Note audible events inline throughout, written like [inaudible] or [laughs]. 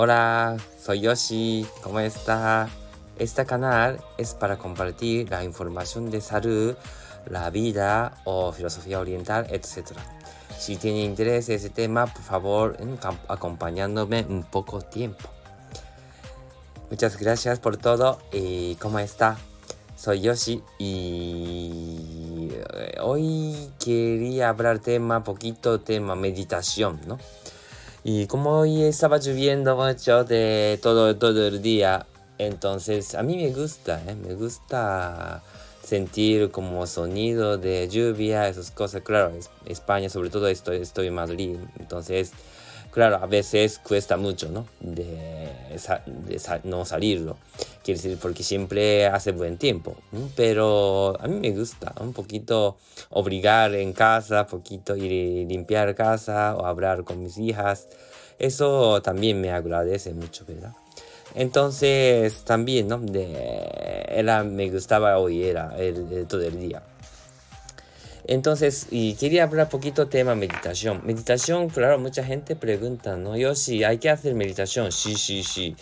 Hola, soy Yoshi. ¿Cómo está? Este canal es para compartir la información de salud, la vida o filosofía oriental, etc. Si tiene interés en ese tema, por favor, acompañándome un poco tiempo. Muchas gracias por todo y ¿cómo está? Soy Yoshi y eh, hoy quería hablar tema, poquito tema meditación, ¿no? Y como hoy estaba lloviendo mucho de todo, todo el día, entonces a mí me gusta, ¿eh? me gusta sentir como sonido de lluvia, esas cosas. Claro, España sobre todo estoy, estoy en Madrid, entonces claro, a veces cuesta mucho, ¿no? De, no salirlo. Quiere decir, porque siempre hace buen tiempo. Pero a mí me gusta un poquito obligar en casa, un poquito ir limpiar casa o hablar con mis hijas. Eso también me agradece mucho, ¿verdad? Entonces, también, ¿no? De, era, me gustaba oír era el, todo el día. Entonces, quería hablar un poquito tema meditación. Meditación, claro, mucha gente pregunta, ¿no? Yo sí, hay que hacer meditación. Sí, sí, sí.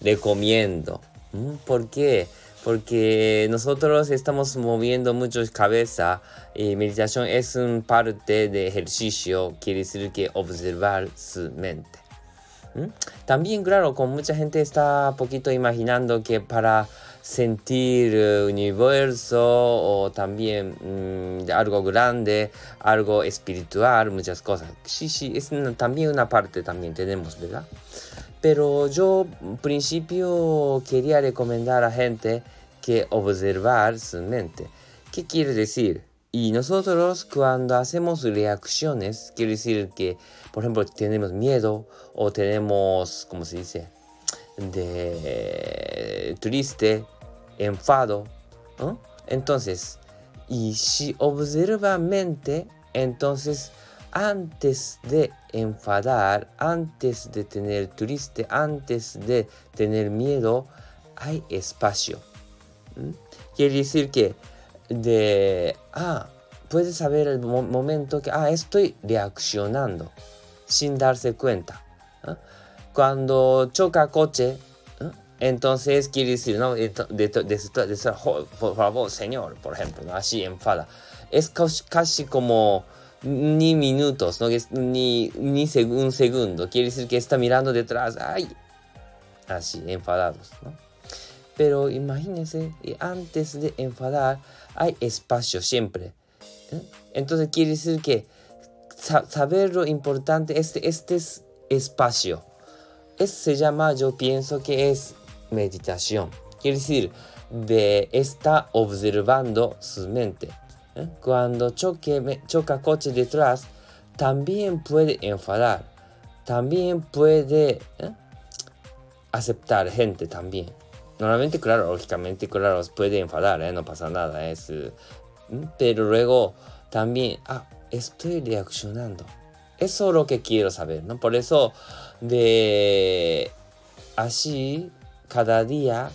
Recomiendo. ¿Mm? ¿Por qué? Porque nosotros estamos moviendo mucho cabeza y meditación es un parte de ejercicio, quiere decir que observar su mente. ¿Mm? También, claro, con mucha gente está poquito imaginando que para sentir el universo o también mm, algo grande, algo espiritual, muchas cosas. Sí, sí, es también una parte también tenemos, ¿verdad? Pero yo, principio, quería recomendar a gente que observar su mente. ¿Qué quiere decir? Y nosotros cuando hacemos reacciones, quiere decir que, por ejemplo, tenemos miedo o tenemos, ¿cómo se dice? De triste, enfado. Entonces, y si observa mente, entonces antes de enfadar, antes de tener triste, antes de tener miedo, hay espacio. Quiere decir que de, ah, puede saber el momento que, ah, estoy reaccionando sin darse cuenta. Cuando choca coche, entonces quiere decir, ¿no? De, de, por favor, señor, por ejemplo, ¿no? así enfada. Es casi como ni minutos, ¿no? ni, ni un segundo. Quiere decir que está mirando detrás, ¡ay! Así, enfadados, ¿no? Pero imagínense, antes de enfadar hay espacio siempre. ¿eh? Entonces quiere decir que saber lo importante, este, este es espacio. Este se llama, yo pienso que es meditación. Quiere decir, de está observando su mente. ¿eh? Cuando choque, choca coche detrás, también puede enfadar. También puede ¿eh? aceptar gente también. Normalmente, claro, lógicamente, claro, puede enfadar, ¿eh? no pasa nada. Es, pero luego también, ah, estoy reaccionando. Eso es lo que quiero saber, ¿no? Por eso, de así, cada día,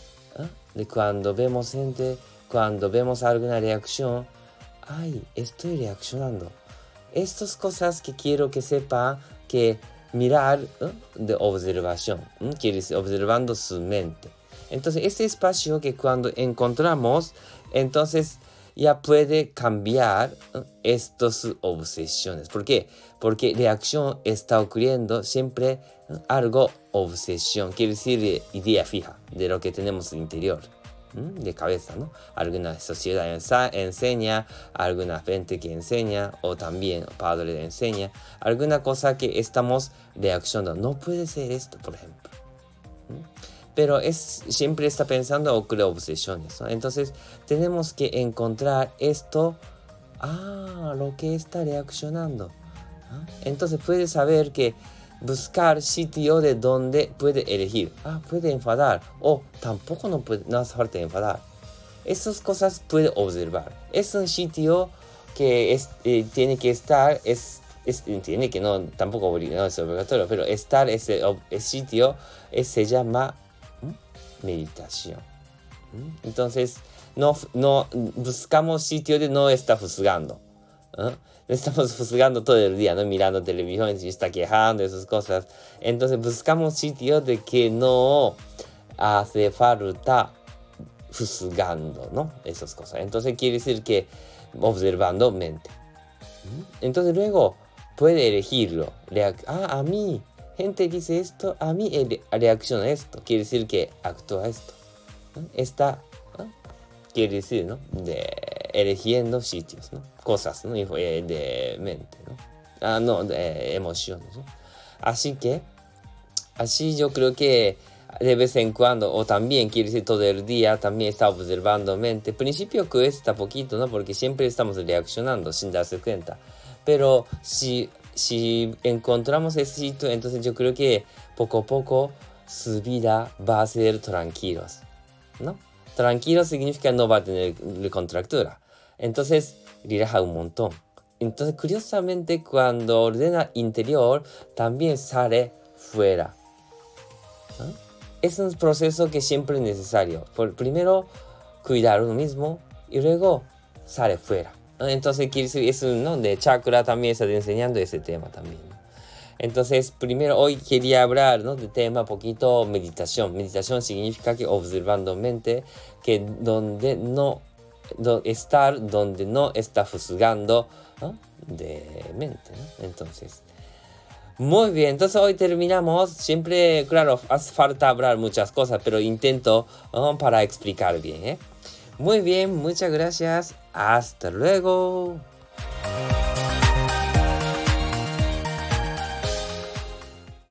de cuando vemos gente, cuando vemos alguna reacción, ay, estoy reaccionando. Estas cosas que quiero que sepa que mirar de observación, quiere decir observando su mente. Entonces, este espacio que cuando encontramos, entonces ya puede cambiar estas obsesiones. ¿Por qué? Porque reacción está ocurriendo siempre algo obsesión, quiere decir idea fija de lo que tenemos interior de cabeza, ¿no? Alguna sociedad enseña, alguna gente que enseña, o también padre enseña, alguna cosa que estamos reaccionando. No puede ser esto, por ejemplo pero es, siempre está pensando o crea obsesiones. Entonces tenemos que encontrar esto, ah, lo que está reaccionando. Entonces puede saber que buscar sitio de donde puede elegir. Ah, puede enfadar. O tampoco no, puede, no hace falta enfadar. Esas cosas puede observar. Es un sitio que es, eh, tiene que estar, es, tiene que no, tampoco es obligatorio, pero estar ese, ese sitio se llama meditación. Entonces, no, no buscamos sitio de no estar juzgando. ¿no? Estamos [laughs] juzgando todo el día, ¿no? Mirando televisión y está quejando, esas cosas. Entonces buscamos sitios de que no hace falta juzgando, ¿no? Esas cosas. Entonces quiere decir que observando mente. Entonces luego puede elegirlo. ah, a mí, gente dice esto, a mí reacciona esto. Quiere decir que actúa esto. Esta quiere decir, ¿no? De eligiendo sitios, ¿no? Cosas, ¿no? Eh, de mente, ¿no? Ah, no, de emociones, ¿no? Así que, así yo creo que de vez en cuando, o también quiere decir todo el día, también está observando mente. Al principio cuesta poquito, ¿no? Porque siempre estamos reaccionando sin darse cuenta. Pero si, si encontramos ese sitio, entonces yo creo que poco a poco su vida va a ser tranquilos, ¿no? Tranquilo significa no va a tener contractura. Entonces, relaja un montón. Entonces, curiosamente, cuando ordena interior, también sale fuera. Es un proceso que siempre es necesario. Por, primero, cuidar uno mismo y luego sale fuera. Entonces, quiere decir, es ¿no? de chakra también está enseñando ese tema también. Entonces, primero hoy quería hablar ¿no? del tema poquito meditación. Meditación significa que observando mente, que donde no estar donde no está juzgando de mente. Entonces, muy bien, entonces hoy terminamos. Siempre, claro, hace falta hablar muchas cosas, pero intento para explicar bien. ¿eh? Muy bien, muchas gracias. Hasta luego.